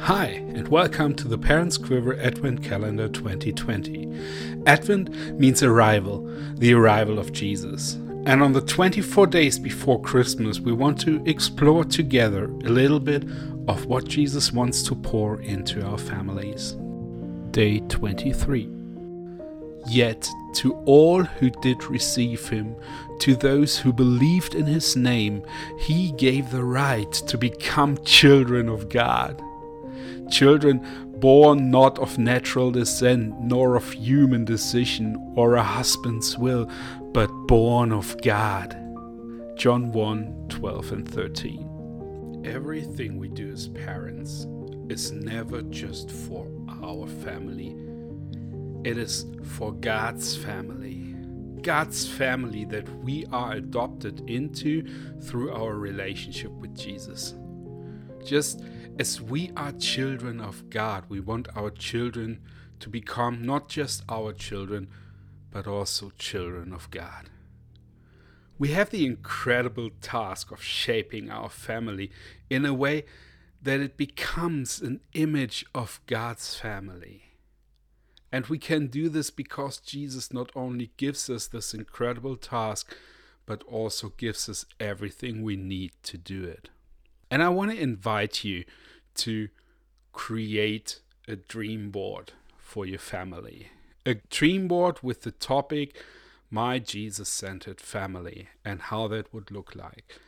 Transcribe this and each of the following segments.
Hi, and welcome to the Parents Quiver Advent Calendar 2020. Advent means arrival, the arrival of Jesus. And on the 24 days before Christmas, we want to explore together a little bit of what Jesus wants to pour into our families. Day 23. Yet to all who did receive him, to those who believed in his name, he gave the right to become children of God children born not of natural descent, nor of human decision or a husband's will, but born of God. John 1 12 and 13. Everything we do as parents is never just for our family, it is for God's family. God's family that we are adopted into through our relationship with Jesus. Just as we are children of God, we want our children to become not just our children, but also children of God. We have the incredible task of shaping our family in a way that it becomes an image of God's family. And we can do this because Jesus not only gives us this incredible task, but also gives us everything we need to do it. And I want to invite you to create a dream board for your family. A dream board with the topic My Jesus Centered Family and how that would look like.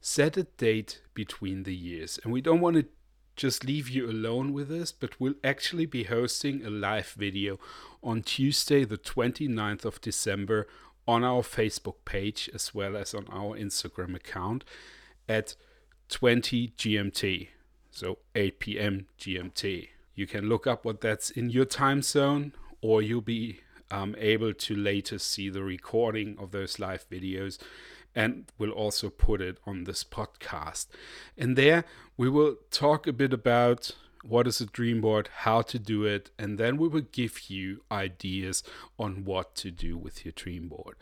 Set a date between the years. And we don't want to just leave you alone with this, but we'll actually be hosting a live video on Tuesday, the 29th of December, on our Facebook page as well as on our Instagram account at 20 GMT so 8 p.m. GMT. You can look up what that's in your time zone, or you'll be um, able to later see the recording of those live videos and we'll also put it on this podcast. And there we will talk a bit about what is a dream board, how to do it, and then we will give you ideas on what to do with your dream board.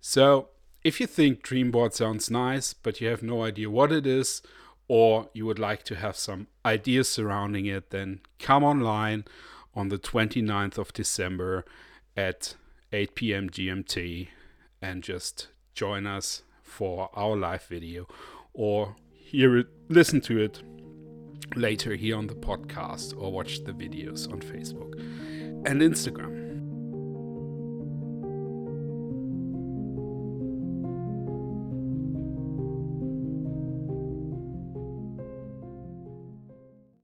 So if you think Dreamboard sounds nice, but you have no idea what it is or you would like to have some ideas surrounding it, then come online on the 29th of December at 8 p.m. GMT and just join us for our live video or hear it, listen to it later here on the podcast or watch the videos on Facebook and Instagram.